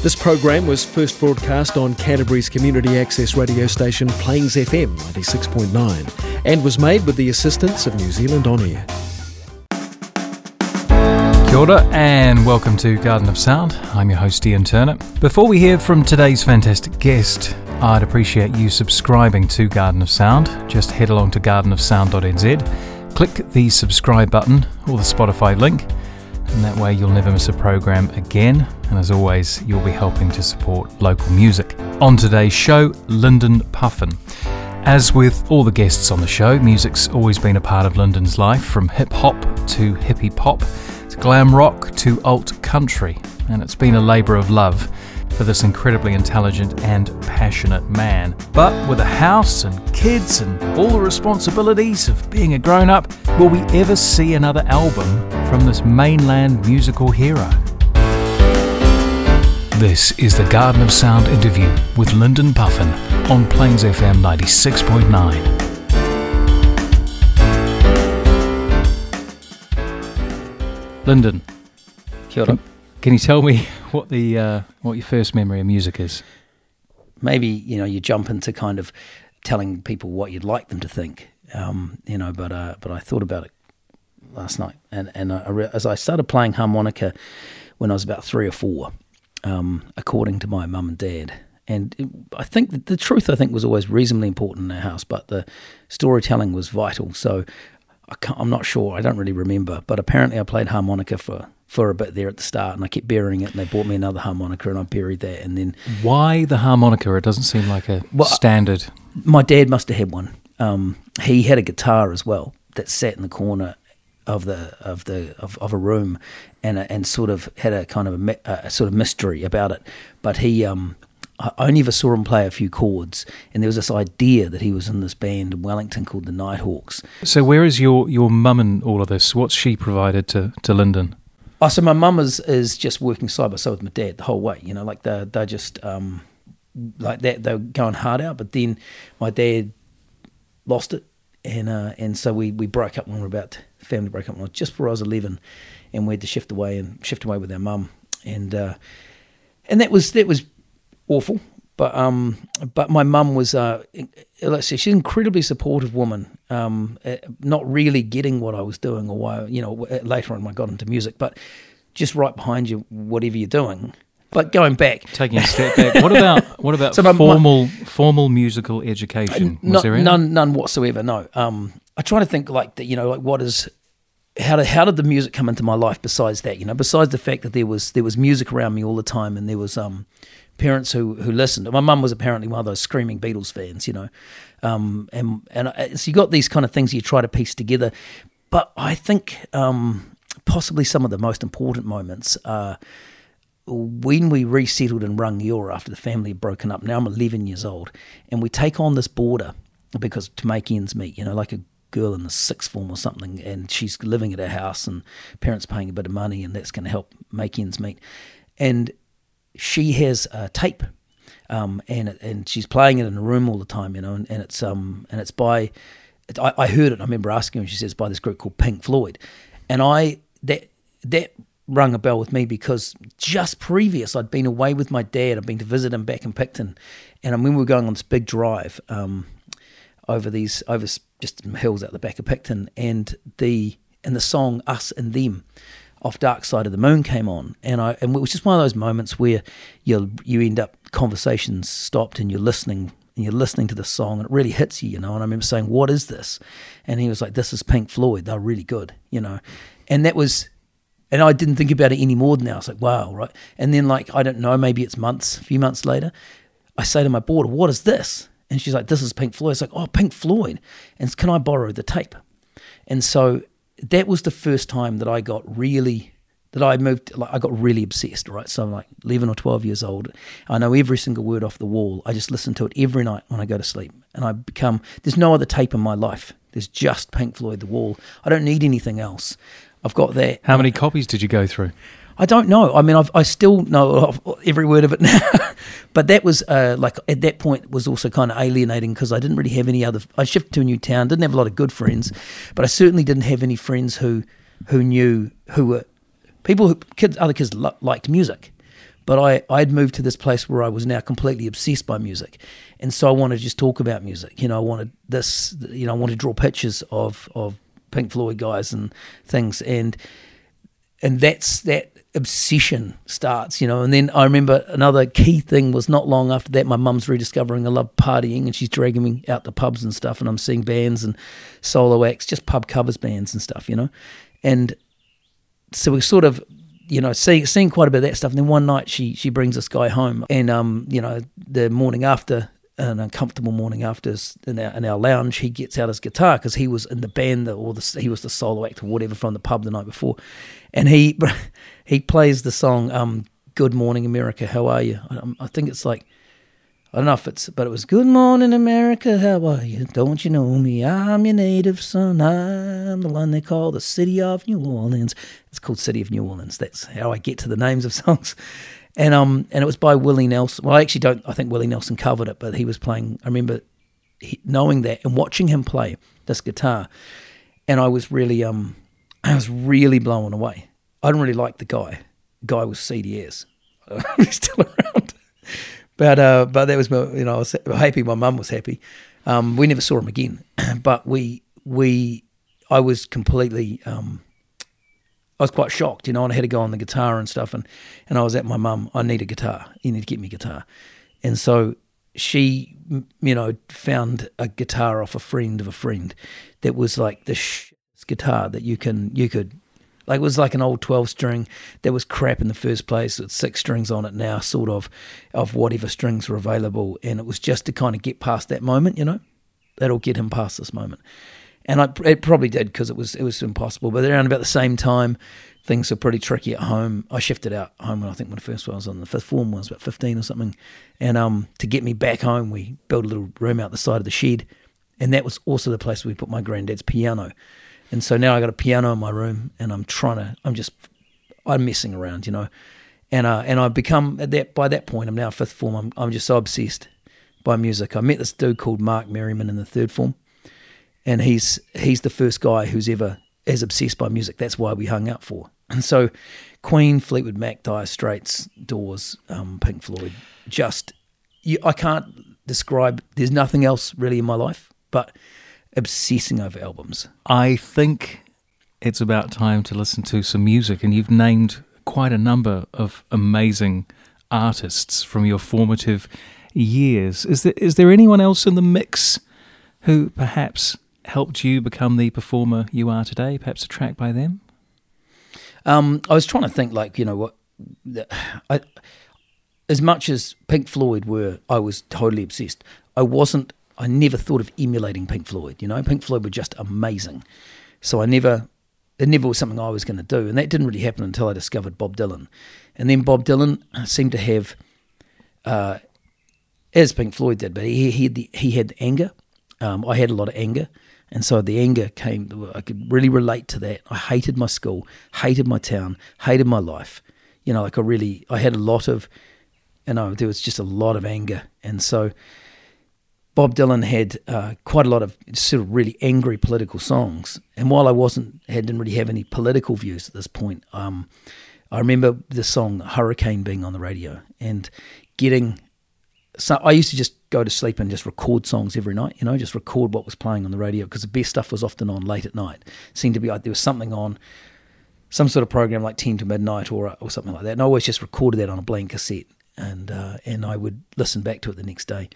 This program was first broadcast on Canterbury's community access radio station Plains FM 96.9 and was made with the assistance of New Zealand On Air. Kia ora and welcome to Garden of Sound. I'm your host Ian Turner. Before we hear from today's fantastic guest, I'd appreciate you subscribing to Garden of Sound. Just head along to gardenofsound.nz, click the subscribe button or the Spotify link and that way you'll never miss a program again. And as always, you'll be helping to support local music. On today's show, Lyndon Puffin. As with all the guests on the show, music's always been a part of Lyndon's life, from hip hop to hippie pop, to glam rock to alt country, and it's been a labour of love for this incredibly intelligent and passionate man. But with a house and kids and all the responsibilities of being a grown up, will we ever see another album from this mainland musical hero? This is the Garden of Sound interview with Lyndon Puffin on Plains FM 96.9. Lyndon. Ora. Can you tell me what the uh, what your first memory of music is? Maybe you know you jump into kind of telling people what you'd like them to think, um, you know. But uh, but I thought about it last night, and and I as I started playing harmonica when I was about three or four, um, according to my mum and dad. And it, I think the truth, I think, was always reasonably important in our house, but the storytelling was vital. So I am not sure. I don't really remember, but apparently I played harmonica for for a bit there at the start, and I kept burying it, and they bought me another harmonica, and I buried that, and then why the harmonica? It doesn't seem like a well, standard. My dad must have had one. Um, he had a guitar as well that sat in the corner of the of the of, of a room, and and sort of had a kind of a, a sort of mystery about it. But he um, I only ever saw him play a few chords, and there was this idea that he was in this band in Wellington called the Nighthawks. So, where is your your mum in all of this? What's she provided to to Lyndon? Oh, so my mum is is just working side by side with my dad the whole way. You know, like they they just um, like that they're going hard out. But then my dad lost it, and uh, and so we we broke up when we were about family broke up when I was just before I was eleven, and we had to shift away and shift away with our mum, and uh, and that was that was awful. But um, but my mum was uh, let's say she's an incredibly supportive woman. Um, uh, not really getting what I was doing or why you know later on I got into music, but just right behind you, whatever you're doing. But going back, taking a step back, what about what about so my, formal my, formal musical education? Was there any? None, none whatsoever. No. Um, I try to think like that. You know, like what is how did how did the music come into my life? Besides that, you know, besides the fact that there was there was music around me all the time, and there was um parents who who listened. My mum was apparently one of those screaming Beatles fans, you know, um, and and uh, so you got these kind of things you try to piece together. But I think um, possibly some of the most important moments are when we resettled in Rangiora after the family had broken up. Now I'm 11 years old, and we take on this border because to make ends meet, you know, like a girl in the sixth form or something, and she's living at her house, and parents paying a bit of money, and that's going to help make ends meet. And she has a tape, um, and and she's playing it in a room all the time, you know, and, and it's um and it's by, I, I heard it. I remember asking her, she says by this group called Pink Floyd, and I that that rung a bell with me because just previous I'd been away with my dad. I'd been to visit him back in Picton, and when we were going on this big drive um, over these over just hills out the back of Picton, and the and the song Us and Them off Dark Side of the Moon came on, and I and it was just one of those moments where you you end up conversations stopped and you're listening and you're listening to the song and it really hits you, you know. And I remember saying, "What is this?" And he was like, "This is Pink Floyd. They're really good," you know. And that was, and I didn't think about it any more than that. I was like, "Wow, right." And then like I don't know, maybe it's months, a few months later, I say to my daughter, "What is this?" And she's like, "This is Pink Floyd." It's like, "Oh, Pink Floyd," and can I borrow the tape? And so that was the first time that I got really that I moved like I got really obsessed, right? So I'm like 11 or 12 years old. I know every single word off the wall. I just listen to it every night when I go to sleep. And I become there's no other tape in my life. There's just Pink Floyd The Wall. I don't need anything else. I've got that. How many copies did you go through? I don't know. I mean, I've, i still know every word of it now, but that was uh, like at that point was also kind of alienating because I didn't really have any other. I shifted to a new town, didn't have a lot of good friends, but I certainly didn't have any friends who who knew who were people who kids other kids lo- liked music, But I, I'd moved to this place where I was now completely obsessed by music. And so I wanted to just talk about music. You know, I wanted this, you know, I wanted to draw pictures of, of Pink Floyd guys and things. And, and that's that obsession starts, you know. And then I remember another key thing was not long after that, my mum's rediscovering I love partying and she's dragging me out to pubs and stuff. And I'm seeing bands and solo acts, just pub covers bands and stuff, you know. And so we sort of you know, seeing seeing quite a bit of that stuff. And then one night she she brings this guy home, and um, you know, the morning after, an uncomfortable morning after in our, in our lounge, he gets out his guitar because he was in the band or the, he was the solo act or whatever from the pub the night before, and he he plays the song um, "Good Morning America, How Are You?" I, I think it's like I don't know if it's, but it was Good Morning America, how are you? Don't you know me? I'm your native son. I'm the one they call the City of New Orleans. It's called City of New Orleans. That's how I get to the names of songs. And um, and it was by Willie Nelson. Well, I actually don't. I think Willie Nelson covered it, but he was playing. I remember he, knowing that and watching him play this guitar, and I was really um, I was really blown away. I didn't really like the guy. The guy was CDS. He's still around. But uh, but that was my, you know I was happy. My mum was happy. Um, we never saw him again, but we we I was completely um, I was quite shocked, you know, and I had to go on the guitar and stuff, and and I was at my mum. I need a guitar. You need to get me a guitar, and so she you know found a guitar off a friend of a friend that was like the guitar that you can you could like it was like an old 12 string that was crap in the first place. It's six strings on it now, sort of, of whatever strings were available. And it was just to kind of get past that moment, you know? That'll get him past this moment. And I, it probably did because it was it was impossible. But around about the same time, things were pretty tricky at home. I shifted out home when I think when the first one was on the fifth form I was about fifteen or something. And um, to get me back home, we built a little room out the side of the shed, and that was also the place where we put my granddad's piano. And so now I got a piano in my room, and I'm trying to. I'm just. I'm messing around, you know, and uh, and I've become at that by that point. I'm now fifth form. I'm I'm just so obsessed by music. I met this dude called Mark Merriman in the third form, and he's he's the first guy who's ever as obsessed by music. That's why we hung out for. And so, Queen, Fleetwood Mac, Dire Straits, Doors, um, Pink Floyd, just you, I can't describe. There's nothing else really in my life, but obsessing over albums. I think it's about time to listen to some music, and you've named quite a number of amazing artists from your formative years. Is there is there anyone else in the mix who perhaps helped you become the performer you are today? Perhaps a track by them. Um, I was trying to think, like you know what, I, as much as Pink Floyd were, I was totally obsessed. I wasn't I never thought of emulating Pink Floyd. You know, Pink Floyd were just amazing. So I never, it never was something I was going to do. And that didn't really happen until I discovered Bob Dylan. And then Bob Dylan seemed to have, uh, as Pink Floyd did, but he, he had the, he had anger. Um, I had a lot of anger. And so the anger came, I could really relate to that. I hated my school, hated my town, hated my life. You know, like I really, I had a lot of, you know, there was just a lot of anger. And so Bob Dylan had uh, quite a lot of sort of really angry political songs, and while I wasn't had didn't really have any political views at this point, um, I remember the song Hurricane being on the radio and getting. So I used to just go to sleep and just record songs every night, you know, just record what was playing on the radio because the best stuff was often on late at night. It seemed to be like there was something on, some sort of program like Ten to Midnight or or something like that, and I always just recorded that on a blank cassette, and uh, and I would listen back to it the next day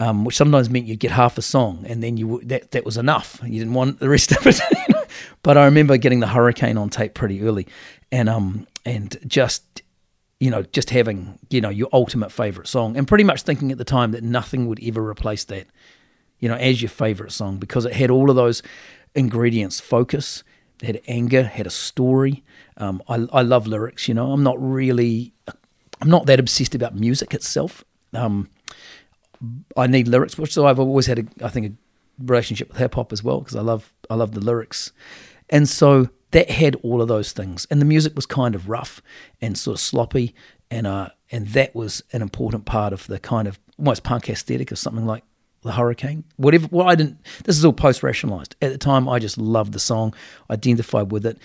um, which sometimes meant you'd get half a song and then you that that was enough. You didn't want the rest of it. but I remember getting the Hurricane on tape pretty early, and um and just you know just having you know your ultimate favorite song, and pretty much thinking at the time that nothing would ever replace that, you know, as your favorite song because it had all of those ingredients: focus, had anger, had a story. Um, I I love lyrics. You know, I'm not really I'm not that obsessed about music itself. Um, I need lyrics, which so I've always had, a, I think, a relationship with hip hop as well because I love I love the lyrics, and so that had all of those things, and the music was kind of rough and sort of sloppy, and uh, and that was an important part of the kind of almost punk aesthetic of something like the Hurricane. Whatever. Well, I didn't. This is all post rationalized. At the time, I just loved the song, identified with it,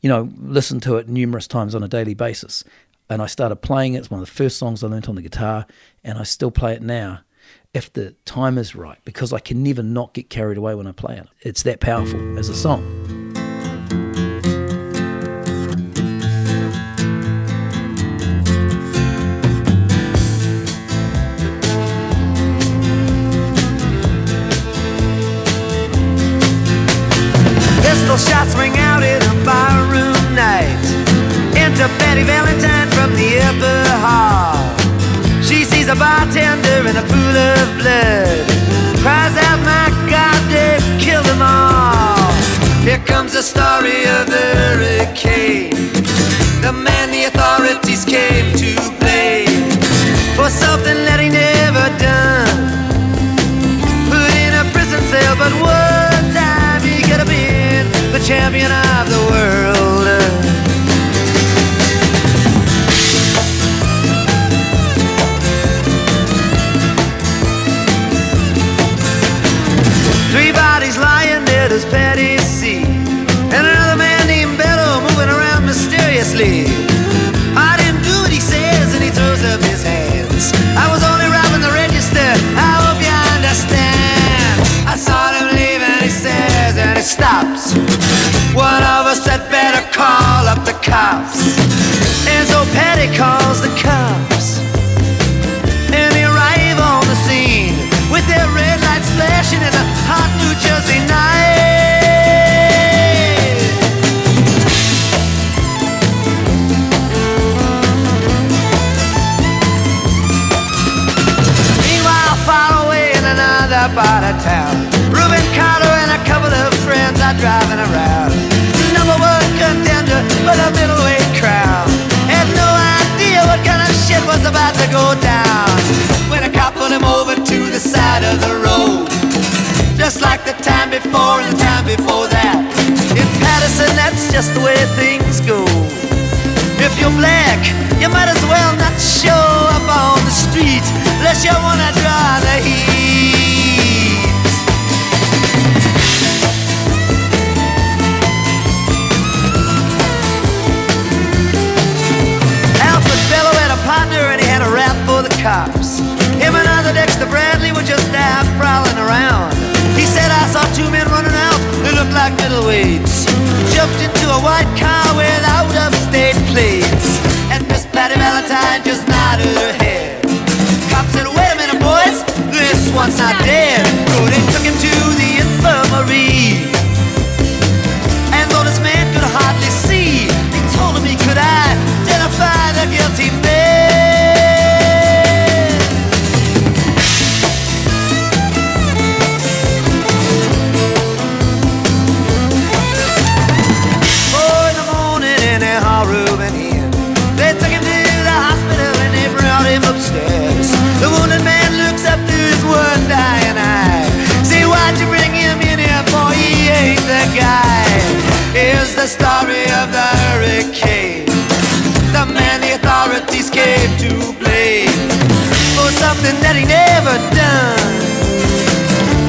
you know, listened to it numerous times on a daily basis. and I started playing it. It's one of the first songs I learnt on the guitar, and I still play it now if the time is right because I can never not get carried away when I play it. It's that powerful as a song. Betty Valentine from the upper hall. She sees a bartender in a pool of blood. Cries out, my God, they killed them all. Here comes the story of the hurricane. The man the authorities came to blame for something that he never done. Put in a prison cell, but one time he could have been the champion of the world. He stops. One of us had better call up the cops. And so Patty calls the cops. Friends driving around. Number one contender for the middleweight crown. Had no idea what kind of shit was about to go down. When a cop pulled him over to the side of the road. Just like the time before and the time before that. In Patterson, that's just the way things go. If you're black, you might as well not show up on the street unless you wanna draw the heat. Like middleweights. Jumped into a white car with out of state plates. And Miss Patty Valentine just nodded her head. Cop said, wait a minute, boys, this one's not dead. So they took him to the infirmary. Why'd you bring him in here for? He ain't the guy. Here's the story of the hurricane. The man the authorities came to blame for something that he never done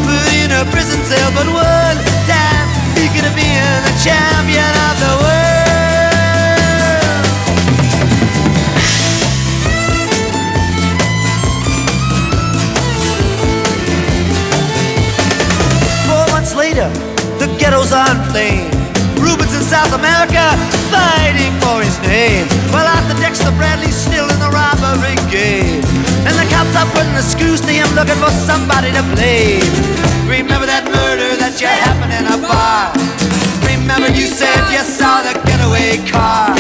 put in a prison cell, but one time he could have been the champion of the world. Later, the ghetto's on flame. Rubens in South America fighting for his name. While Arthur Dexter Bradley's still in the robbery game. And the cops are putting the screws to him looking for somebody to blame. Remember that murder that you happened in a bar. Remember you said you saw the getaway car.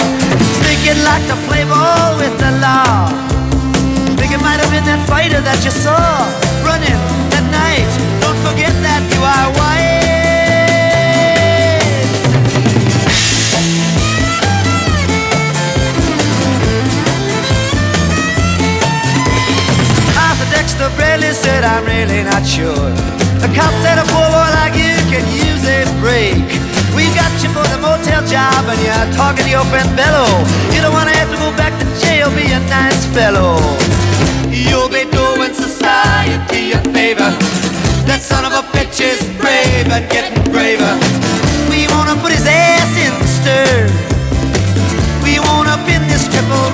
Think you'd like to play ball with the law. Think it might have been that fighter that you saw running that night. Don't forget that you are Dexter Bradley said, I'm really not sure. The cop said a poor boy like you can use a break. We got you for the motel job and you're talking to your friend Bello. You don't want to have to go back to jail, be a nice fellow. You'll be doing society a favor. That son of a bitch is brave and getting braver. We wanna put his ass in the stir. We wanna pin this triple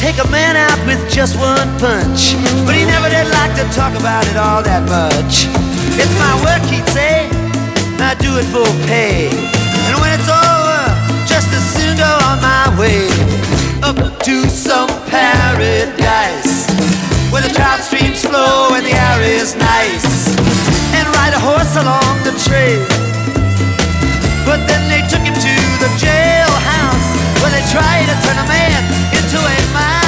take a man out with just one punch. But he never did like to talk about it all that much. It's my work, he'd say, I do it for pay. And when it's over, just as soon go on my way. Up to some paradise where the trout streams flow. Along the trail. But then they took him to the jailhouse where they tried to turn a man into a mouse.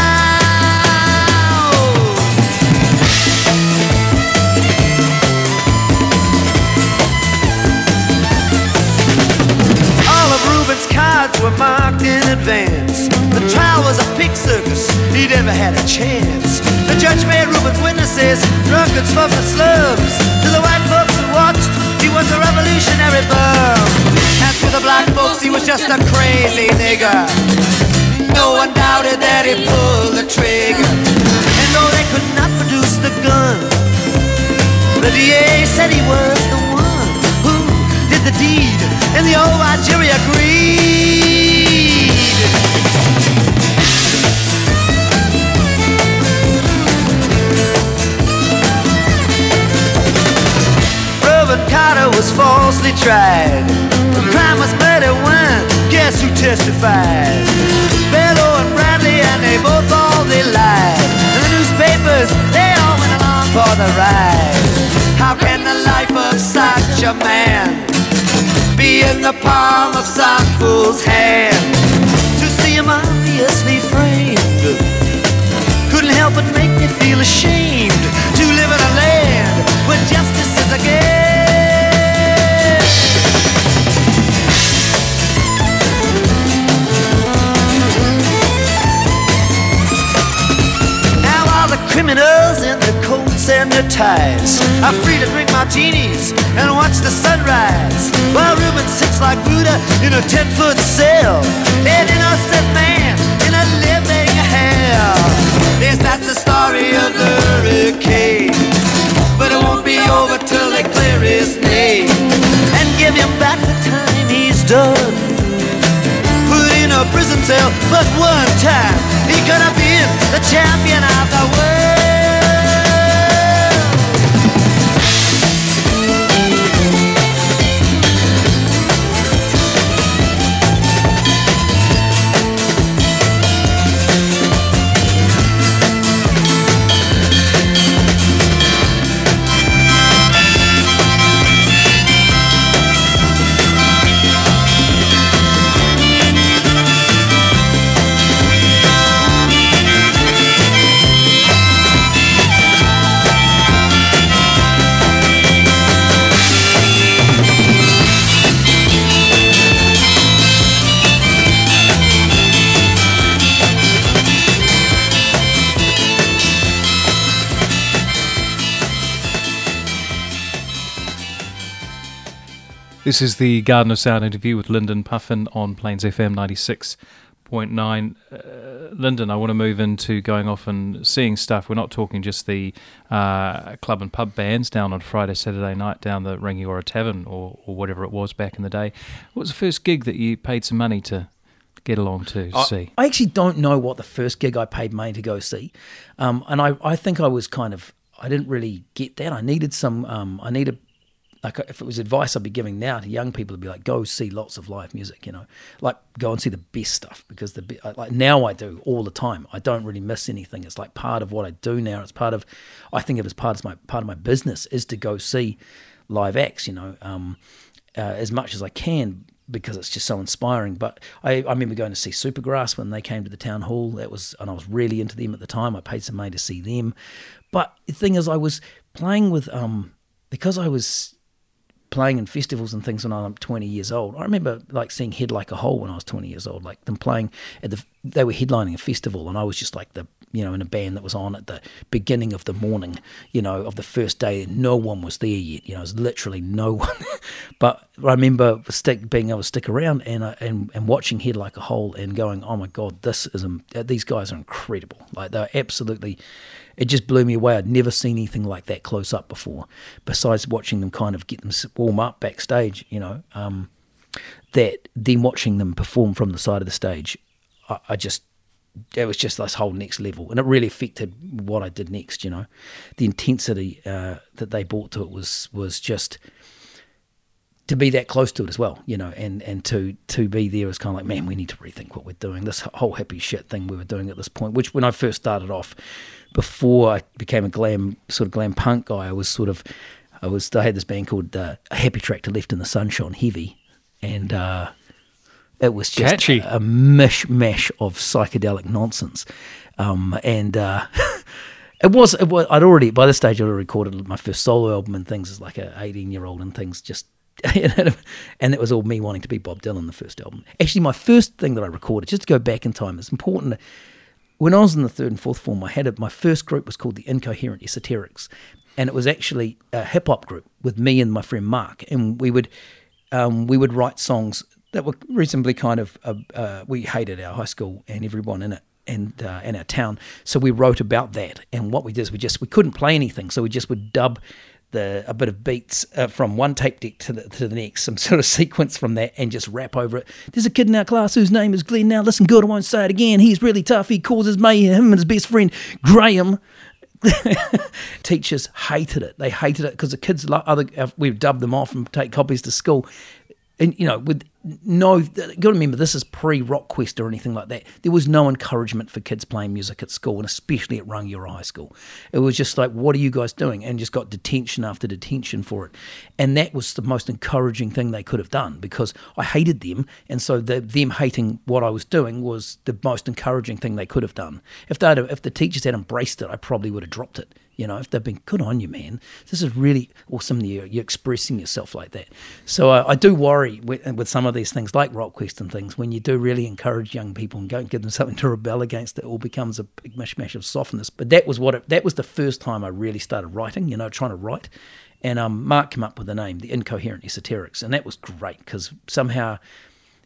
All of Reuben's cards were marked in advance. The trial was a pig circus, he never had a chance. The judge made Reuben's witnesses drunkards from the slums. A revolutionary bum. And to the black folks, he was just a crazy nigger. No one doubted that he pulled the trigger. And though they could not produce the gun, the DA said he was the one who did the deed, and the old jury agreed. Carter was falsely tried. The crime was murder one. Guess who testified? Bello and Bradley, and they both all they lied. The newspapers, they all went along for the ride. How can the life of such a man be in the palm of some fool's hand? To see him obviously framed couldn't help but make me feel ashamed to live in a land where justice is a game. Criminals in their coats and their ties are free to drink martinis and watch the sunrise. While Reuben sits like Buddha in a ten-foot cell, an innocent man in a living hell. Yes, that's the story of the hurricane. But it won't be over till they clear his name and give him back the time he's done put in a prison cell but one time. He have been the champion of the world. This is the Garden of Sound interview with Lyndon Puffin on Plains FM 96.9. Uh, Lyndon, I want to move into going off and seeing stuff. We're not talking just the uh, club and pub bands down on Friday, Saturday night down the Rangiora Tavern or, or whatever it was back in the day. What was the first gig that you paid some money to get along to see? I actually don't know what the first gig I paid money to go see, um, and I, I think I was kind of I didn't really get that. I needed some. Um, I needed like if it was advice I'd be giving now to young people, it'd be like go see lots of live music. You know, like go and see the best stuff because the be- like now I do all the time. I don't really miss anything. It's like part of what I do now. It's part of I think of it as part of my part of my business is to go see live acts. You know, um, uh, as much as I can because it's just so inspiring. But I, I remember going to see Supergrass when they came to the town hall. That was, and I was really into them at the time. I paid some money to see them. But the thing is, I was playing with, um, because I was playing in festivals and things when I'm 20 years old. I remember like seeing Head Like a Hole when I was 20 years old, like them playing at the, they were headlining a festival and I was just like the, you know, in a band that was on at the beginning of the morning, you know, of the first day. and No one was there yet, you know, it was literally no one. but I remember stick, being able to stick around and, uh, and, and watching Head Like a Hole and going, oh my God, this is, these guys are incredible. Like they're absolutely, it just blew me away. I'd never seen anything like that close up before. Besides watching them kind of get them warm up backstage, you know, um, that then watching them perform from the side of the stage, I, I just it was just this whole next level, and it really affected what I did next. You know, the intensity uh, that they brought to it was was just to be that close to it as well, you know, and, and to to be there was kind of like, man, we need to rethink what we're doing. This whole hippie shit thing we were doing at this point, which when I first started off, before I became a glam sort of glam punk guy, I was sort of I was I had this band called uh, Happy Tractor Left in the Sunshine Heavy, and uh, it was just Catchy. a, a mishmash of psychedelic nonsense, um, and. Uh, It was, it was. I'd already by this stage I'd already recorded my first solo album and things as like a 18 year old and things just, and it was all me wanting to be Bob Dylan the first album. Actually, my first thing that I recorded, just to go back in time, it's important. When I was in the third and fourth form, I had a, my first group was called the Incoherent Esoterics, and it was actually a hip hop group with me and my friend Mark, and we would um, we would write songs that were reasonably kind of uh, uh, we hated our high school and everyone in it and uh, in our town, so we wrote about that. And what we did is we just we couldn't play anything, so we just would dub the a bit of beats uh, from one tape deck to the, to the next, some sort of sequence from that, and just rap over it. There's a kid in our class whose name is Glenn. Now listen good, I won't say it again. He's really tough. He causes mayhem. Him and his best friend Graham. Teachers hated it. They hated it because the kids, other uh, we've dubbed them off and take copies to school, and you know with no, you got to remember this is pre Rock Quest or anything like that. There was no encouragement for kids playing music at school, and especially at Rangiora High School. It was just like, what are you guys doing? And just got detention after detention for it. And that was the most encouraging thing they could have done because I hated them, and so the, them hating what I was doing was the most encouraging thing they could have done. If they if the teachers had embraced it, I probably would have dropped it. You know, if they've been good on you, man, this is really awesome. You're, you're expressing yourself like that. So uh, I do worry with, with some of these things, like Rock Quest and things, when you do really encourage young people and go and give them something to rebel against, it all becomes a big mishmash of softness. But that was what it, that was the first time I really started writing. You know, trying to write. And um, Mark came up with the name, the Incoherent Esoterics, and that was great because somehow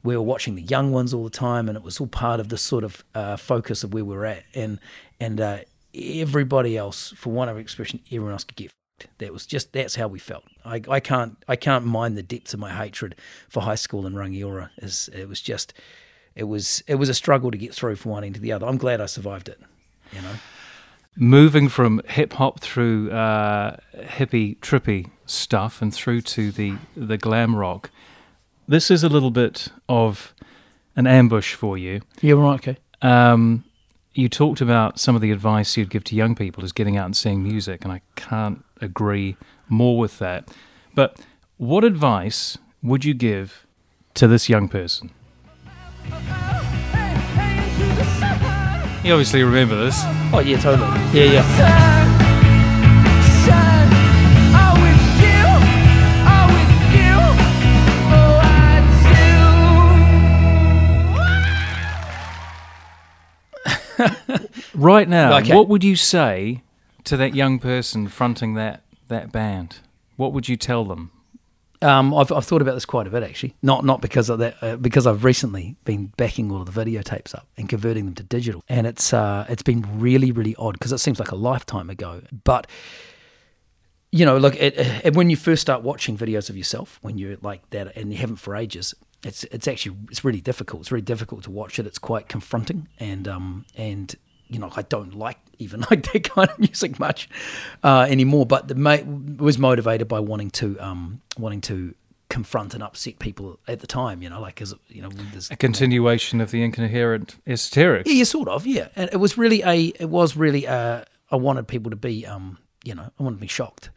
we were watching the young ones all the time, and it was all part of this sort of uh, focus of where we were at, and and uh, everybody else, for want of expression, everyone else could get. fucked. That was just that's how we felt. I, I can't I can't mind the depths of my hatred for high school and Rangiora. Is it was just it was it was a struggle to get through from one end to the other. I'm glad I survived it. You know. moving from hip hop through uh, hippie trippy stuff and through to the the glam rock. This is a little bit of an ambush for you. Yeah. Right. Okay. Um, you talked about some of the advice you'd give to young people is getting out and seeing music, and I can't agree more with that. But what advice would you give to this young person? You obviously remember this. Oh yeah, totally. Yeah, yeah. Right now, Okay. what would you say to that young person fronting that, that band? What would you tell them? Um, I've, I've thought about this quite a bit actually. Not not because of that, uh, because I've recently been backing all of the videotapes up and converting them to digital, and it's uh, it's been really really odd because it seems like a lifetime ago. But you know, look, it, it, when you first start watching videos of yourself, when you're like that, and you haven't for ages, it's it's actually it's really difficult. It's really difficult to watch it. It's quite confronting, and um and you know I don't like even like that kind of music much uh, anymore. But the ma- was motivated by wanting to um wanting to confront and upset people at the time. You know, like as you know, there's A continuation of the incoherent esoteric. yeah, yeah, sort of, yeah. And it was really a, it was really uh, I wanted people to be, um, you know, I wanted to be shocked.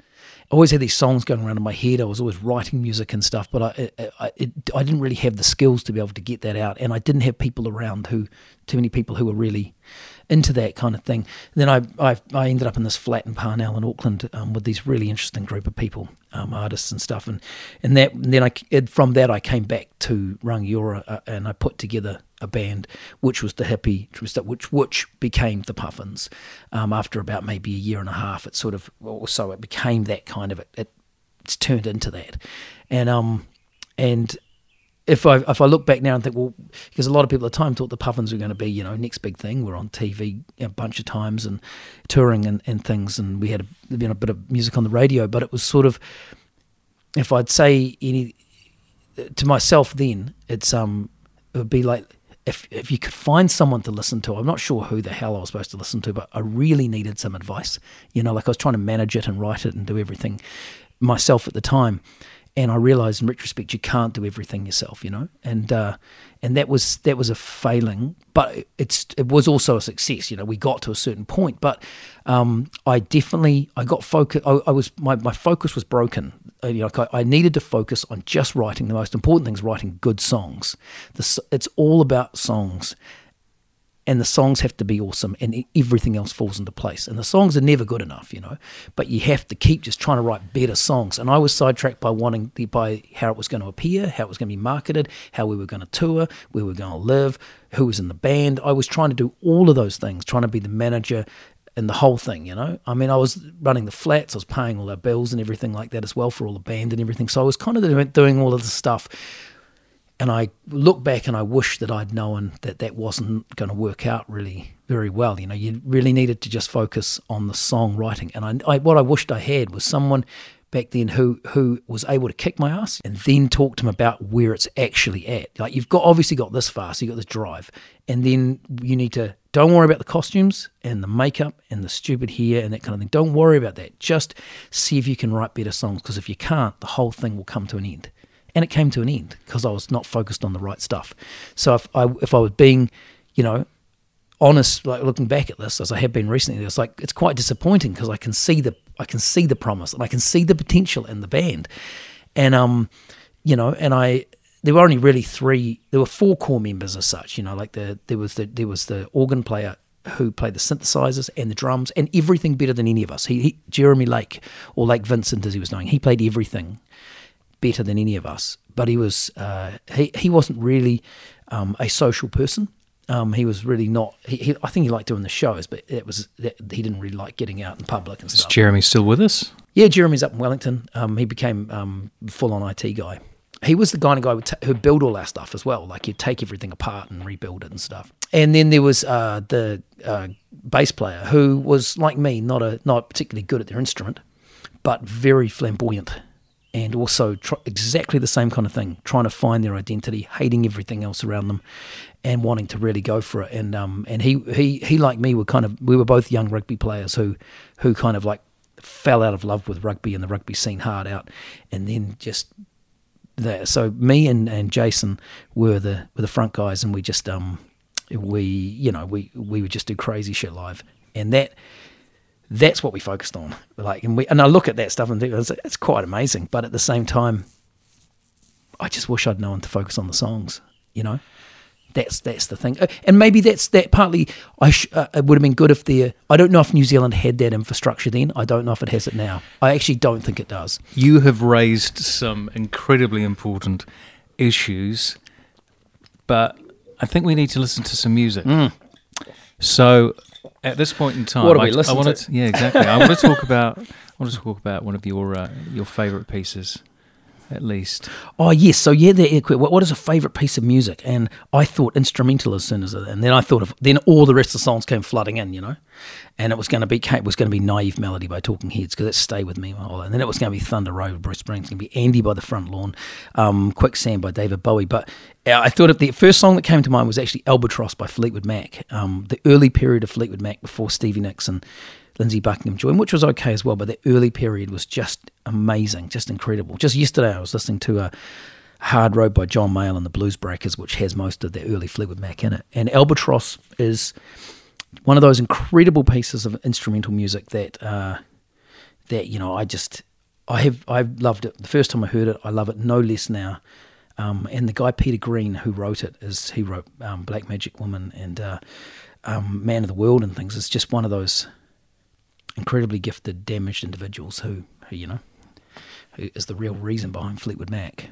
I always had these songs going around in my head. I was always writing music and stuff, but I, I, I, didn't really have the skills to be able to get that out, and I didn't have people around who, too many people who were really into that kind of thing. Then I, I, I ended up in this flat in Parnell in Auckland um, with these really interesting group of people, um, artists and stuff, and and that and then I from that I came back to Rangiora uh, and I put together a band which was the hippie which which became the Puffins. Um, after about maybe a year and a half, it sort of or so it became that kind of it, it it's turned into that, and um and if I if I look back now and think, well, because a lot of people at the time thought the Puffins were going to be, you know, next big thing. We're on TV a bunch of times and touring and, and things, and we had a, been a bit of music on the radio, but it was sort of, if I'd say any to myself then, it's um, it would be like if if you could find someone to listen to, I'm not sure who the hell I was supposed to listen to, but I really needed some advice. You know, like I was trying to manage it and write it and do everything myself at the time, and I realized in retrospect you can't do everything yourself. You know, and uh, and that was that was a failing, but it's it was also a success. You know, we got to a certain point, but um, I definitely I got focus. I, I was my, my focus was broken. Uh, you know, I, I needed to focus on just writing the most important things, writing good songs. The, it's all about songs, and the songs have to be awesome, and everything else falls into place. And the songs are never good enough, you know. But you have to keep just trying to write better songs. And I was sidetracked by wanting the, by how it was going to appear, how it was going to be marketed, how we were going to tour, where we were going to live, who was in the band. I was trying to do all of those things, trying to be the manager and the whole thing, you know. I mean, I was running the flats, I was paying all our bills and everything like that as well for all the band and everything. So I was kind of doing all of the stuff. And I look back and I wish that I'd known that that wasn't going to work out really very well. You know, you really needed to just focus on the songwriting. And I, I what I wished I had was someone back then who who was able to kick my ass and then talk to him about where it's actually at. Like you've got obviously got this far, so you got this drive, and then you need to don't worry about the costumes and the makeup and the stupid hair and that kind of thing. Don't worry about that. Just see if you can write better songs because if you can't, the whole thing will come to an end. And it came to an end because I was not focused on the right stuff. So if I if I was being, you know, honest, like looking back at this as I have been recently, it's like it's quite disappointing because I can see the I can see the promise and I can see the potential in the band, and um, you know, and I there were only really three. There were four core members as such. You know, like the there was the there was the organ player who played the synthesizers and the drums and everything better than any of us. He, he Jeremy Lake or Lake Vincent as he was known. He played everything better than any of us. But he was uh, he he wasn't really um, a social person. Um, he was really not. He, he, I think he liked doing the shows, but it was that he didn't really like getting out in public and Is stuff. Jeremy still with us? Yeah, Jeremy's up in Wellington. Um, he became um, full on IT guy. He was the kind of guy who, ta- who built all our stuff as well. Like he'd take everything apart and rebuild it and stuff. And then there was uh, the uh, bass player who was like me, not a not particularly good at their instrument, but very flamboyant, and also tr- exactly the same kind of thing, trying to find their identity, hating everything else around them, and wanting to really go for it. And um, and he he he like me were kind of we were both young rugby players who who kind of like fell out of love with rugby and the rugby scene hard out, and then just there. So me and, and Jason were the were the front guys, and we just um we you know we we would just do crazy shit live, and that that's what we focused on. Like, and we and I look at that stuff and think it's, it's quite amazing, but at the same time, I just wish I'd known to focus on the songs. You know. That's that's the thing, Uh, and maybe that's that. Partly, I sh- uh, it would have been good if the. I don't know if New Zealand had that infrastructure then. I don't know if it has it now. I actually don't think it does. You have raised some incredibly important issues, but I think we need to listen to some music. So, at this point in time, What do we I, listen I want to? Yeah, exactly. I want to talk about. I want to talk about one of your uh, your favourite pieces, at least. Oh yes, so yeah, the what, what is a favourite piece of music? And I thought instrumental as soon as, and then I thought of then all the rest of the songs came flooding in, you know, and it was going to be it was going to be naive melody by Talking Heads because it stay with me, and then it was going to be Thunder Road with Bruce Springsteen, going to be Andy by the Front Lawn, um, Quicksand by David Bowie. But uh, I thought of the first song that came to mind was actually Albatross by Fleetwood Mac, um, the early period of Fleetwood Mac before Stevie Nicks and Lindsey Buckingham joined, which was okay as well. But the early period was just amazing, just incredible. Just yesterday, I was listening to a Hard Road by John Mayall and the Blues Breakers, which has most of the early Fleetwood Mac in it. And Albatross is one of those incredible pieces of instrumental music that uh, that you know I just I have I've loved it. The first time I heard it, I love it no less now. Um, and the guy Peter Green who wrote it is he wrote um, Black Magic Woman and uh, um, Man of the World and things. It's just one of those incredibly gifted, damaged individuals who, who you know, who is the real reason behind Fleetwood Mac.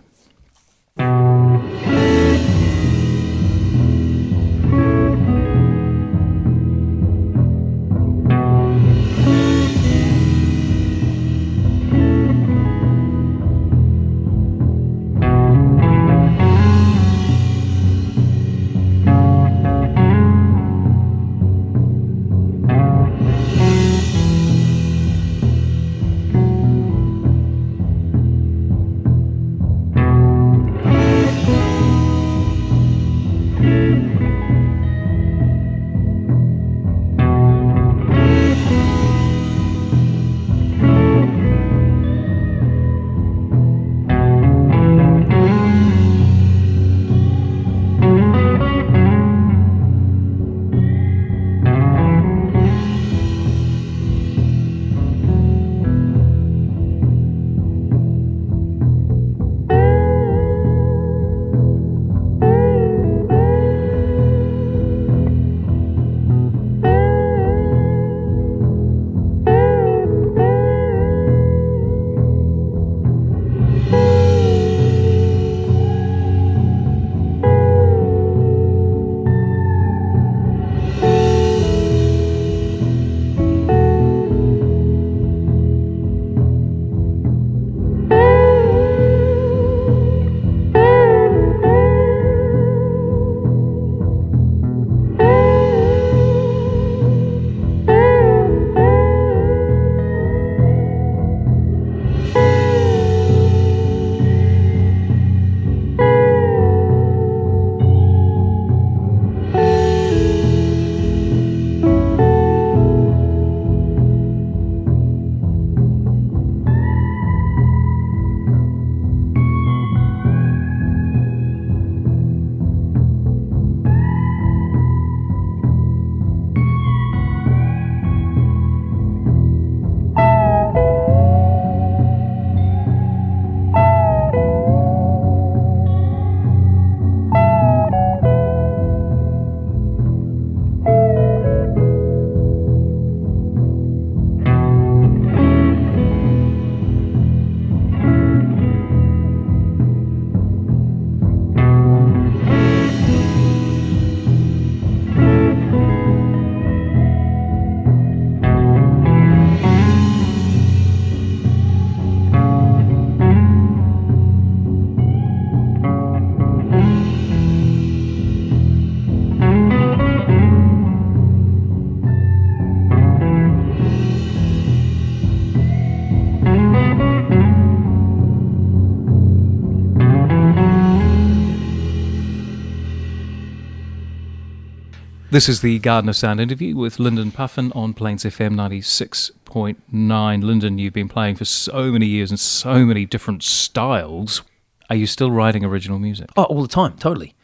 This is the Garden of Sound interview with Lyndon Puffin on Plains FM 96.9. Lyndon, you've been playing for so many years in so many different styles. Are you still writing original music? Oh, all the time, totally.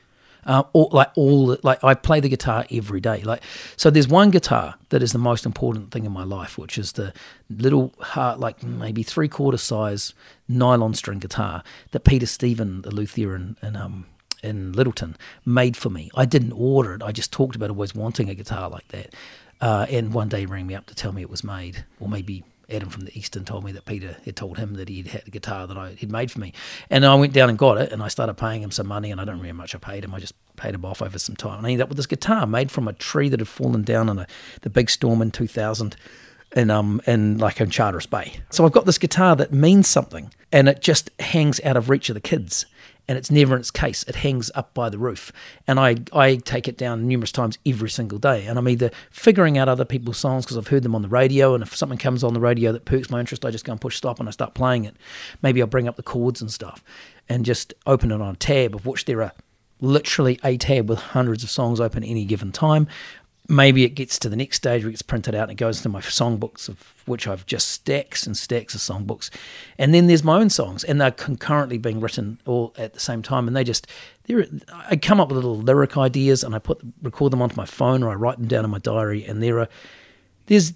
Uh, all, like all, like I play the guitar every day. Like so, there's one guitar that is the most important thing in my life, which is the little, heart, like maybe three quarter size nylon string guitar that Peter Stephen, the luthier in, in um in Lyttelton made for me. I didn't order it. I just talked about always wanting a guitar like that. Uh, and one day he rang me up to tell me it was made, or maybe Adam from the Eastern told me that Peter had told him that he'd had the guitar that I had made for me. And I went down and got it and I started paying him some money and I don't remember how much I paid him. I just paid him off over some time. And I ended up with this guitar made from a tree that had fallen down in a, the big storm in 2000 in um in like in Charteris Bay. So I've got this guitar that means something and it just hangs out of reach of the kids and it's never in its case. It hangs up by the roof. And I, I take it down numerous times every single day. And I'm either figuring out other people's songs because I've heard them on the radio. And if something comes on the radio that perks my interest, I just go and push stop and I start playing it. Maybe I'll bring up the chords and stuff and just open it on a tab, of which there are literally a tab with hundreds of songs open at any given time maybe it gets to the next stage where it gets printed out and it goes into my songbooks of which I've just stacks and stacks of songbooks. And then there's my own songs and they're concurrently being written all at the same time and they just they're, I come up with little lyric ideas and I put record them onto my phone or I write them down in my diary and there are there's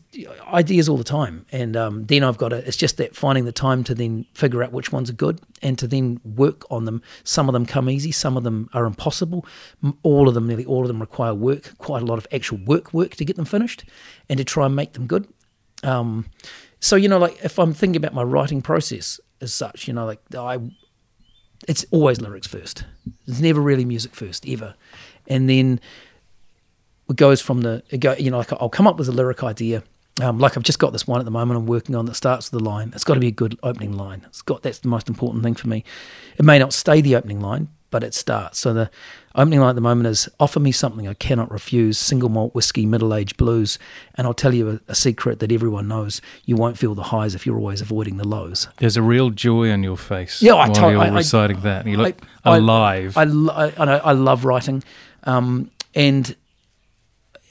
ideas all the time, and um, then I've got to. It's just that finding the time to then figure out which ones are good and to then work on them. Some of them come easy, some of them are impossible. All of them, nearly all of them, require work, quite a lot of actual work, work to get them finished, and to try and make them good. Um, so you know, like if I'm thinking about my writing process as such, you know, like I, it's always lyrics first. It's never really music first ever, and then goes from the it go, you know like I'll come up with a lyric idea. Um, like I've just got this one at the moment I'm working on that starts with the line. It's got to be a good opening line. It's got that's the most important thing for me. It may not stay the opening line, but it starts. So the opening line at the moment is offer me something I cannot refuse, single malt whiskey, middle age blues, and I'll tell you a, a, secret that everyone knows. You won't feel the highs if you're always avoiding the lows. There's a real joy on your face yeah, I while you're I, reciting I, that. You look alive. I, I, I, I love writing, um, and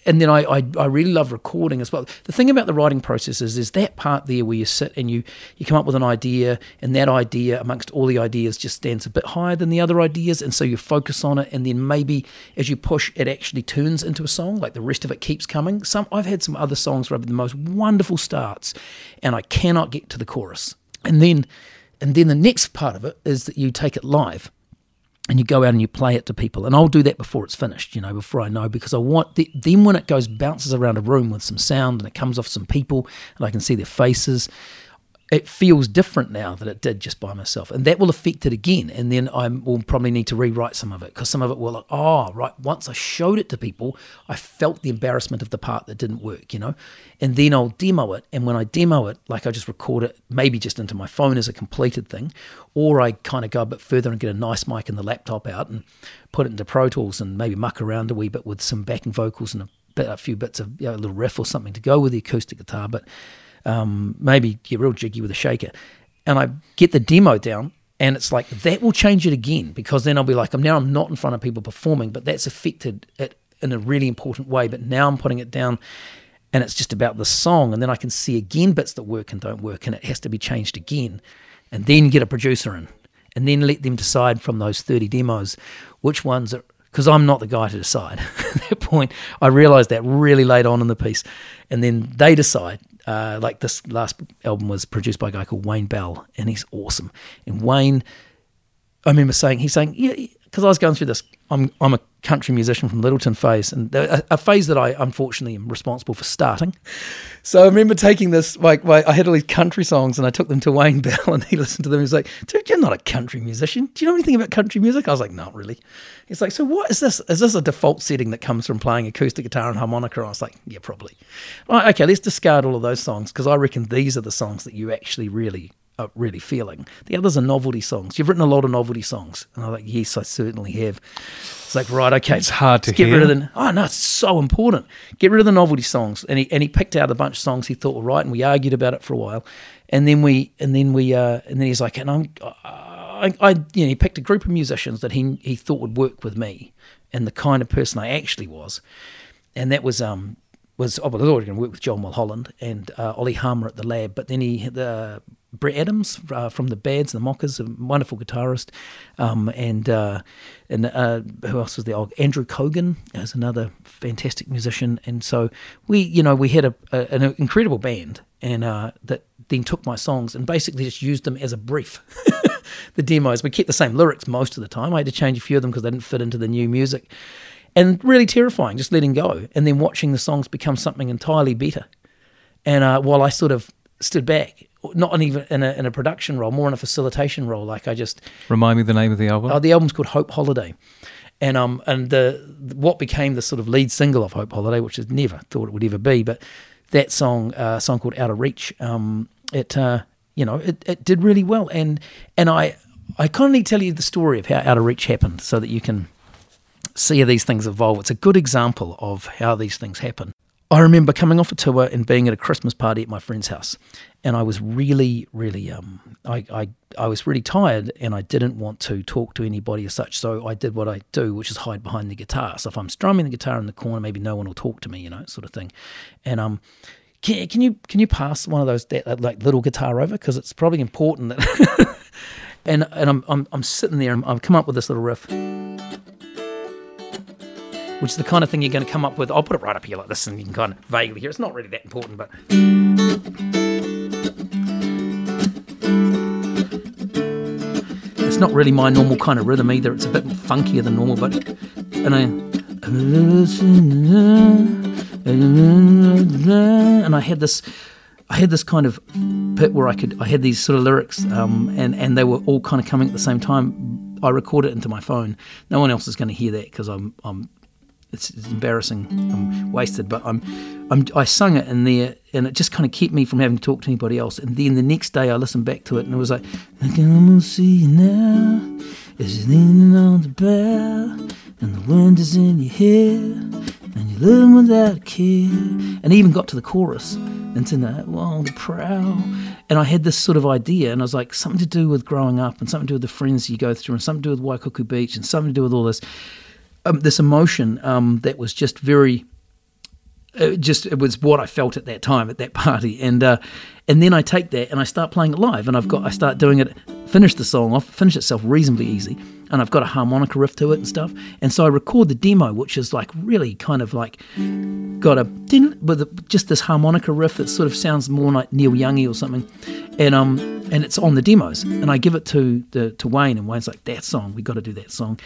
and then I, I, I really love recording as well. The thing about the writing process is there's that part there where you sit and you you come up with an idea, and that idea amongst all the ideas just stands a bit higher than the other ideas, and so you focus on it, and then maybe as you push, it actually turns into a song. Like the rest of it keeps coming. Some I've had some other songs where I've had the most wonderful starts, and I cannot get to the chorus, and then and then the next part of it is that you take it live and you go out and you play it to people. And I'll do that before it's finished, you know, before I know, because I want the, then when it goes bounces around a room with some sound and it comes off some people and I can see their faces, it feels different now than it did just by myself, and that will affect it again. And then I will probably need to rewrite some of it because some of it will like, oh, right. Once I showed it to people, I felt the embarrassment of the part that didn't work, you know. And then I'll demo it, and when I demo it, like I just record it, maybe just into my phone as a completed thing, or I kind of go a bit further and get a nice mic and the laptop out and put it into Pro Tools and maybe muck around a wee bit with some backing vocals and a, bit, a few bits of you know, a little riff or something to go with the acoustic guitar, but um, maybe get real jiggy with a shaker. And I get the demo down, and it's like that will change it again because then I'll be like, I'm now I'm not in front of people performing, but that's affected it in a really important way. But now I'm putting it down, and it's just about the song, and then I can see again bits that work and don't work, and it has to be changed again, and then get a producer in, and then let them decide from those 30 demos which ones are because I'm not the guy to decide. At that point, I realised that really late on in the piece, and then they decide uh, like this last album was produced by a guy called Wayne Bell, and he's awesome. And Wayne, I remember saying, he's saying, yeah, because I was going through this. I'm I'm a country musician from Lyttelton phase, and a, a, phase that I unfortunately am responsible for starting. So I remember taking this, like, I had all these country songs, and I took them to Wayne Bell, and he listened to them. He's like, "Dude, you're not a country musician. Do you know anything about country music?" I was like, "Not really." He's like, "So what is this? Is this a default setting that comes from playing acoustic guitar and harmonica?" I was like, "Yeah, probably." Okay, let's discard all of those songs because I reckon these are the songs that you actually really are really feeling. The others are novelty songs. You've written a lot of novelty songs, and I'm like, yes, I certainly have. It's like, right, okay, it's hard to get hear. rid of the. Oh no, it's so important. Get rid of the novelty songs, and he and he picked out a bunch of songs he thought were right, and we argued about it for a while, and then we and then we uh, and then he's like, and I'm. I, I, you know, he picked a group of musicians that he he thought would work with me and the kind of person I actually was. and that was um was oh, well, I was already going to work with John Mulholland and uh, Ollie Harmer at the lab, but then he the Brett Adams uh, from the Bads, the Mockers, a wonderful guitarist, um, and uh, and uh, who else was there? Oh, Andrew Cogan is another fantastic musician, and so we, you know, we had a, a an incredible band, and uh, that then took my songs and basically just used them as a brief. the demos, we kept the same lyrics most of the time. I had to change a few of them because they didn't fit into the new music and really terrifying, just letting go, and then watching the songs become something entirely better. And uh, while I sort of stood back, not even in a, in a production role, more in a facilitation role, like I just remind me the name of the album. Oh, the album's called Hope Holiday, and um and the what became the sort of lead single of Hope Holiday, which I never thought it would ever be, but that song, uh, a song called Out of Reach, um, it uh, you know it, it did really well, and and I I kind of need to tell you the story of how Out of Reach happened, so that you can see how these things evolve. It's a good example of how these things happen. I remember coming off a tour and being at a Christmas party at my friend's house, and I was really, really, um, I, I, I was really tired, and I didn't want to talk to anybody as such. So I did what I do, which is hide behind the guitar. So if I'm strumming the guitar in the corner, maybe no one will talk to me, you know, sort of thing. And um, can, can you can you pass one of those that, like little guitar over because it's probably important that. and and I'm, I'm I'm sitting there and I've come up with this little riff which is the kind of thing you're going to come up with. I'll put it right up here like this, and you can kind of vaguely hear. It's not really that important, but. It's not really my normal kind of rhythm either. It's a bit funkier than normal, but. And I. And I had this. I had this kind of bit where I could. I had these sort of lyrics, um, and and they were all kind of coming at the same time. I recorded it into my phone. No one else is going to hear that because I'm I'm it's, it's embarrassing. I'm wasted, but I'm, I'm, I sung it in there, and it just kind of kept me from having to talk to anybody else. And then the next day, I listened back to it, and it was like, I can see you now, you're leaning on the bell, and the wind is in your hair, and you're living without care. And even got to the chorus, and to that wild prow. And I had this sort of idea, and I was like, something to do with growing up, and something to do with the friends you go through, and something to do with Waikuku Beach, and something to do with all this um, this emotion um, that was just very it just it was what I felt at that time at that party, and uh, and then I take that and I start playing it live, and I've got I start doing it, finish the song off, finish itself reasonably easy, and I've got a harmonica riff to it and stuff, and so I record the demo, which is like really kind of like got a didn't with just this harmonica riff that sort of sounds more like Neil Youngy or something, and um and it's on the demos, and I give it to the to Wayne, and Wayne's like that song, we got to do that song,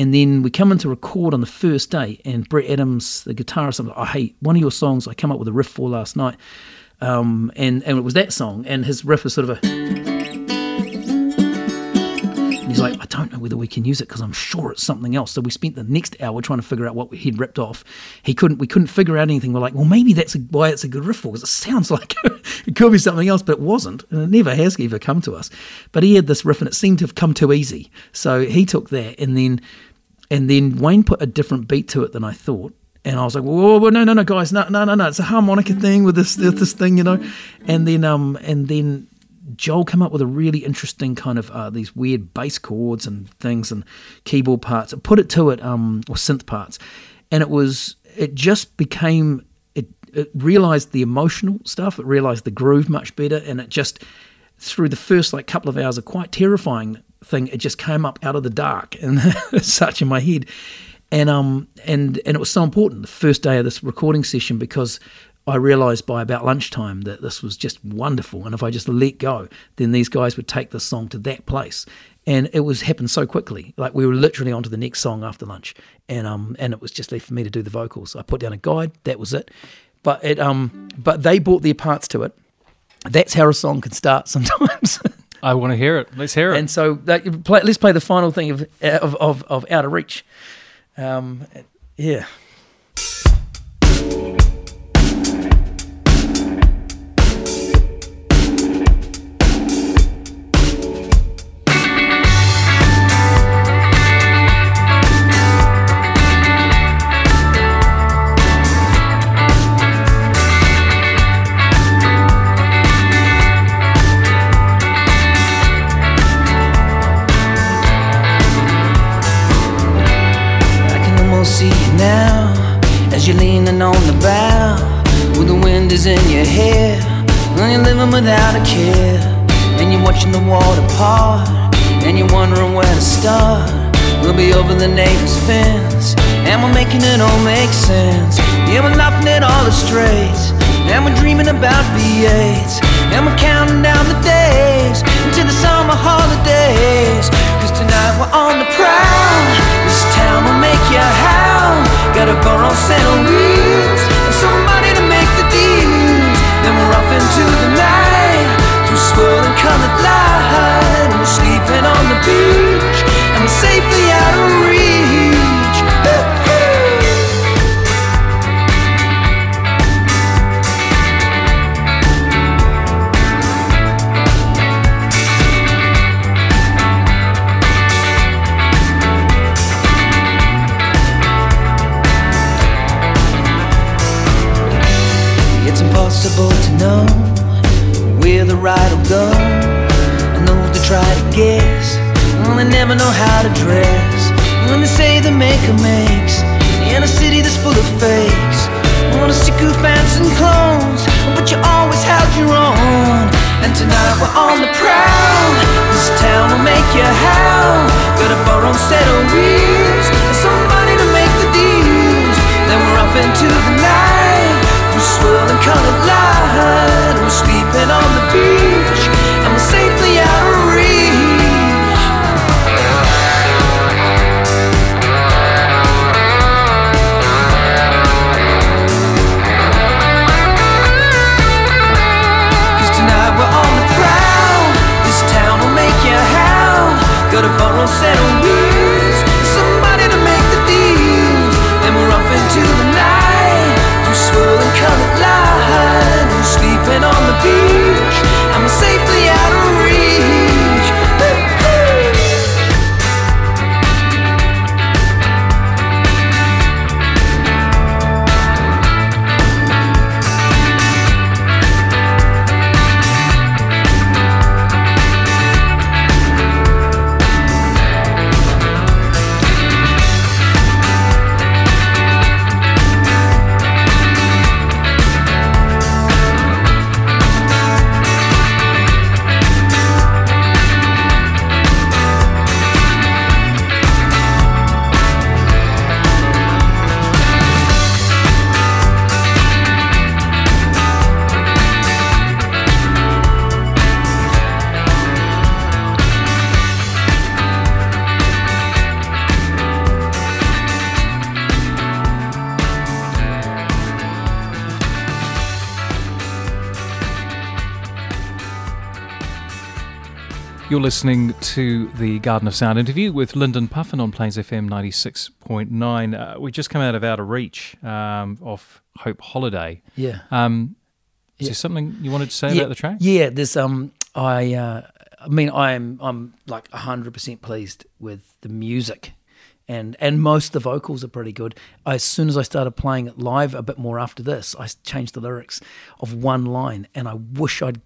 and then we come in to record on the first day, and Brett Adams, the guitarist, I'm like, oh, hey, one of your songs I came up with a riff for last night. Um, and, and it was that song, and his riff was sort of a. And he's like, I don't know whether we can use it because I'm sure it's something else. So we spent the next hour trying to figure out what he'd ripped off. He couldn't. We couldn't figure out anything. We're like, well, maybe that's a, why it's a good riff for because it sounds like it could be something else, but it wasn't, and it never has ever come to us. But he had this riff, and it seemed to have come too easy. So he took that, and then and then Wayne put a different beat to it than I thought. And I was like, whoa, whoa, no, no, no, guys, no, no, no, no. It's a harmonica thing with this, this thing, you know. And then, um, and then Joel came up with a really interesting kind of uh, these weird bass chords and things and keyboard parts. Put it to it, um, or synth parts, and it was, it just became, it, it realized the emotional stuff. It realized the groove much better, and it just through the first like couple of hours of quite terrifying thing. It just came up out of the dark and such in my head. And um and and it was so important the first day of this recording session because I realized by about lunchtime that this was just wonderful. And if I just let go, then these guys would take this song to that place. And it was happened so quickly. Like we were literally on to the next song after lunch. And um and it was just left for me to do the vocals. I put down a guide, that was it. But it um but they brought their parts to it. That's how a song can start sometimes. I want to hear it. Let's hear it. And so that, play, let's play the final thing of of of, of Out of Reach. Um, yeah. Without a care, and you're watching the water part, and you're wondering where to start. We'll be over the neighbor's fence, and we're making it all make sense. Yeah, we're laughing at all the straits, and we're dreaming about V8s, and we're counting down the days until the summer holidays. Cause tonight we're on the prowl. This town You're listening to the Garden of Sound interview with Lyndon Puffin on Plains FM 96.9. Uh, we just come out of Out of Reach um, off Hope Holiday. Yeah. Um, is Yeah. there something you wanted to say yeah, about the track? Yeah, there's um I uh I mean I'm I'm like hundred percent pleased with the music. And, and most of the vocals are pretty good. As soon as I started playing it live a bit more after this, I changed the lyrics of one line, and I wish I'd.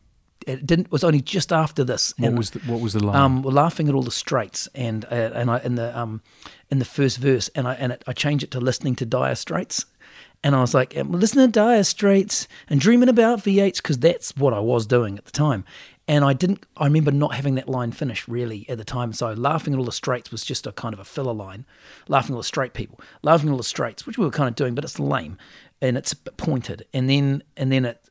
It didn't. Was only just after this. What and, was the, what was the line? um, we're laughing at all the straights, and uh, and I in the um in the first verse, and I and it, I changed it to listening to Dire Straits, and I was like, listening to Dire Straits and dreaming about V8s because that's what I was doing at the time, and I didn't. I remember not having that line finished really at the time, so laughing at all the straights was just a kind of a filler line, laughing at all the straight people, laughing at all the straights, which we were kind of doing, but it's lame, and it's pointed, and then and then it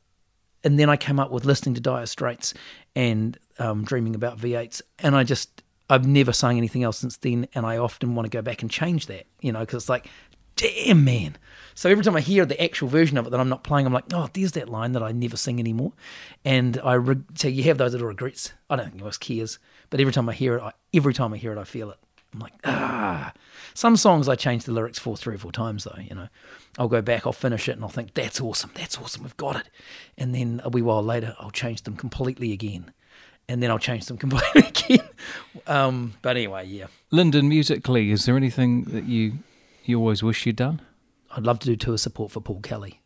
and then I came up with listening to Dire Straits and um, dreaming about V8s, and I just I've never sung anything else since then, and I often want to go back and change that, you know, because it's like, damn man. So every time I hear the actual version of it that I'm not playing, I'm like, oh, there's that line that I never sing anymore, and I re- so you have those little regrets. I don't think most cares, but every time I hear it, I, every time I hear it, I feel it. I'm like, ah. Some songs I change the lyrics for three or four times though, you know. I'll go back, I'll finish it, and I'll think, that's awesome, that's awesome, we've got it. And then a wee while later, I'll change them completely again. And then I'll change them completely again. Um, but anyway, yeah. Lyndon, musically, is there anything that you you always wish you'd done? I'd love to do tour support for Paul Kelly.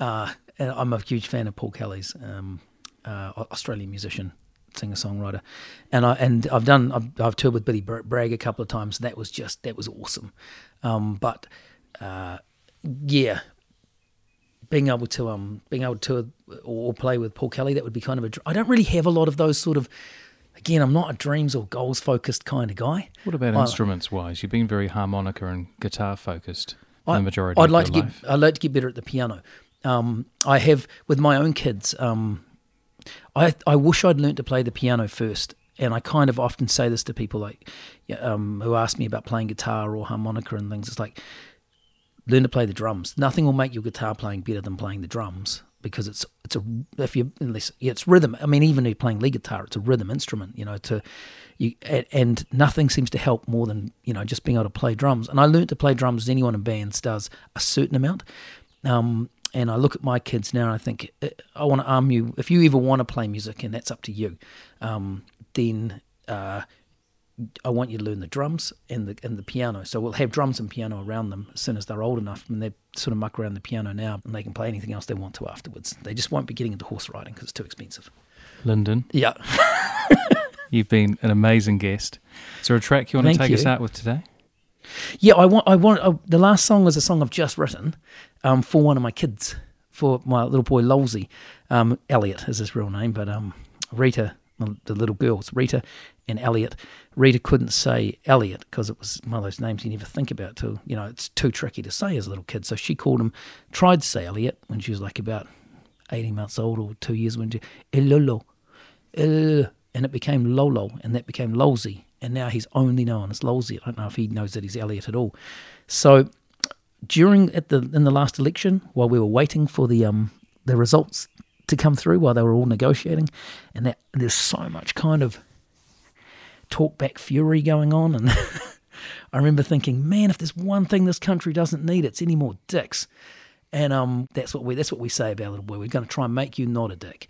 Uh, and I'm a huge fan of Paul Kelly's um, uh, Australian musician, singer songwriter, and I and I've done I've, I've toured with Billy Bragg a couple of times. That was just that was awesome. Um, but uh, yeah, being able to um being able to or play with Paul Kelly that would be kind of a I don't really have a lot of those sort of. Again, I'm not a dreams or goals focused kind of guy. What about I- instruments wise? You've been very harmonica and guitar focused I, the majority I'd like to your get. I'd like to get better at the piano. Um, I have with my own kids. Um, I I wish I'd learnt to play the piano first, and I kind of often say this to people like um, who ask me about playing guitar or harmonica and things. It's like learn to play the drums. Nothing will make your guitar playing better than playing the drums because it's it's a if you unless yeah, it's rhythm. I mean, even if you're playing lead guitar, it's a rhythm instrument. You know, to you and, and nothing seems to help more than you know just being able to play drums. And I learned to play drums as anyone in bands does a certain amount. Um, and I look at my kids now and I think eh, I want to arm you. If you ever want to play music, and that's up to you, um, then uh, I want you to learn the drums and the and the piano. So we'll have drums and piano around them as soon as they're old enough, and they sort of muck around the piano now, and they can play anything else they want to afterwards. They just won't be getting into horse riding because it's too expensive. Lyndon, Yeah, you've been an amazing guest. Is there a track you want to Thank take us out with today? Yeah. I want. I want. Uh, the last song is a song I've just written um, for one of my kids, for my little boy Lolsey. Um, Elliot is his real name, but um, Rita, the little girls, Rita and Elliot. Rita couldn't say Elliot because it was one of those names you never think about till you know it's too tricky to say as a little kid. So she called him, tried to say Elliot when she was like about eighteen months old or two years when she Elolo, El- and it became Lolo, and that became Lolsey, and now he's only known as Lolsey. I don't know if he knows that he's Elliot at all. So during at the in the last election, while we were waiting for the um the results to come through, while they were all negotiating, and that there's so much kind of talk back fury going on, and I remember thinking, man, if there's one thing this country doesn't need, it's any more dicks. And um, that's what we that's what we say about little boy. We're going to try and make you not a dick.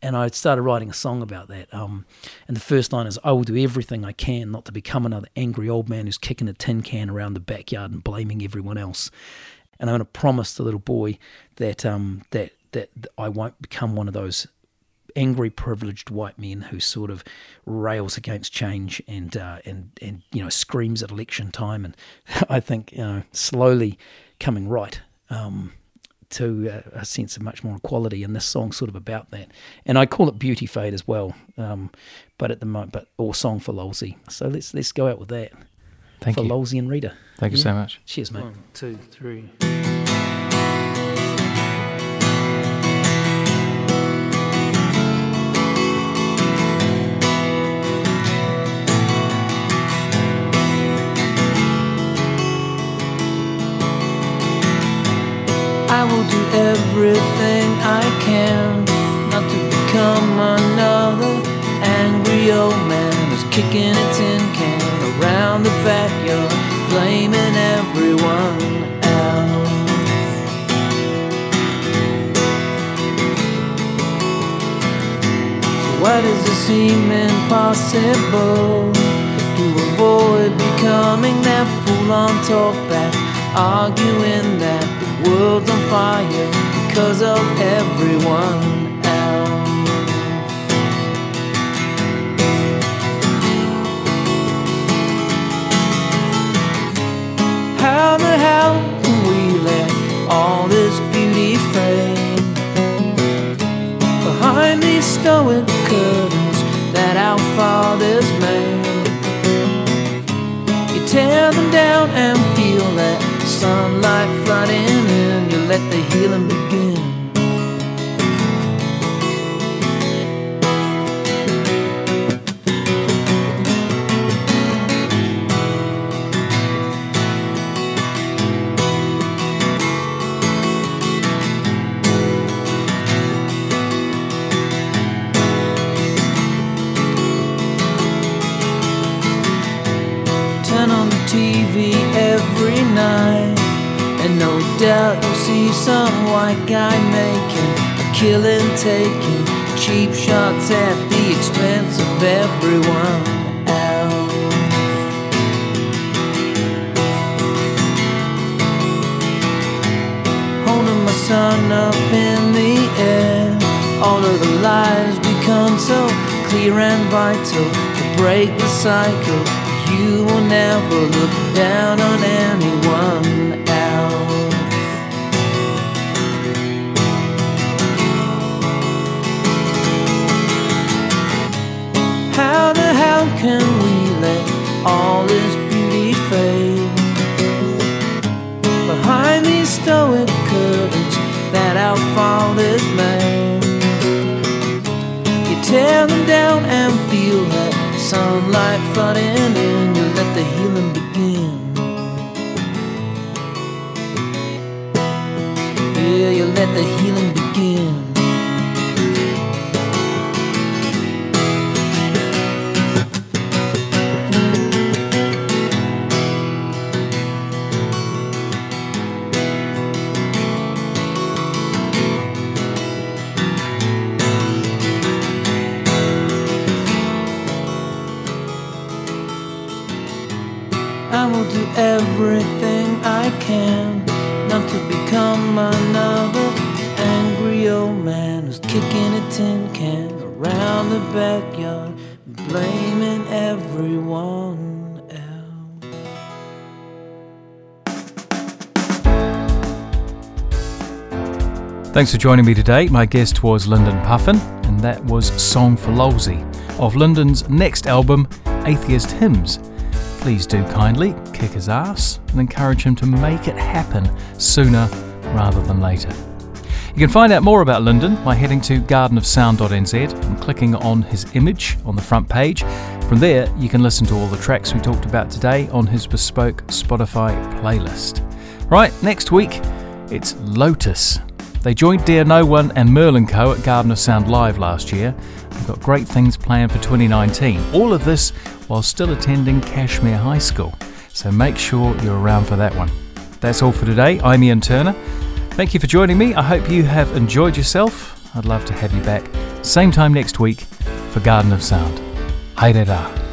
And I started writing a song about that. Um, and the first line is, "I will do everything I can not to become another angry old man who's kicking a tin can around the backyard and blaming everyone else." And I'm going to promise the little boy that um, that that I won't become one of those angry, privileged white men who sort of rails against change and uh, and and you know screams at election time. And I think you know slowly coming right. Um, to uh, a sense of much more equality, and this song's sort of about that. And I call it Beauty Fade as well, um, but at the moment, but or song for Lolsey. So let's let's go out with that Thank for you. Lolsey and Rita. Thank you so much. Cheers, mate. One, two, three. Everything I can not to become another angry old man who's kicking a tin can around the backyard, blaming everyone else. So why does it seem impossible to avoid becoming that full-on talkback, arguing that world's on fire because of everyone else? How the hell can we let all this beauty fade behind these stoic curtains that our fathers made? You tear them down and feel that sunlight flooding in. You let the healing begin. Guy making a killing, taking cheap shots at the expense of everyone else. Holding my son up in the air, all of the lies become so clear and vital to break the cycle. You will never look down on anyone How can we let all this beauty fade? Behind these stoic curtains that our fathers made, you tear them down and feel that sunlight flooding in. You let the healing begin. Yeah, you let the healing begin. Angry old man who's kicking a tin can around the backyard, blaming everyone. Thanks for joining me today. My guest was Lyndon Puffin, and that was Song for Lolsey of Lyndon's next album, Atheist Hymns. Please do kindly kick his ass and encourage him to make it happen sooner rather than later. You can find out more about Lyndon by heading to gardenofsound.nz and clicking on his image on the front page. From there, you can listen to all the tracks we talked about today on his bespoke Spotify playlist. Right, next week, it's Lotus. They joined Dear No One and Merlin Co. at Garden of Sound Live last year. They've got great things planned for 2019. All of this while still attending Cashmere High School. So make sure you're around for that one. That's all for today. I'm Ian Turner. Thank you for joining me. I hope you have enjoyed yourself. I'd love to have you back same time next week for Garden of Sound. Haere.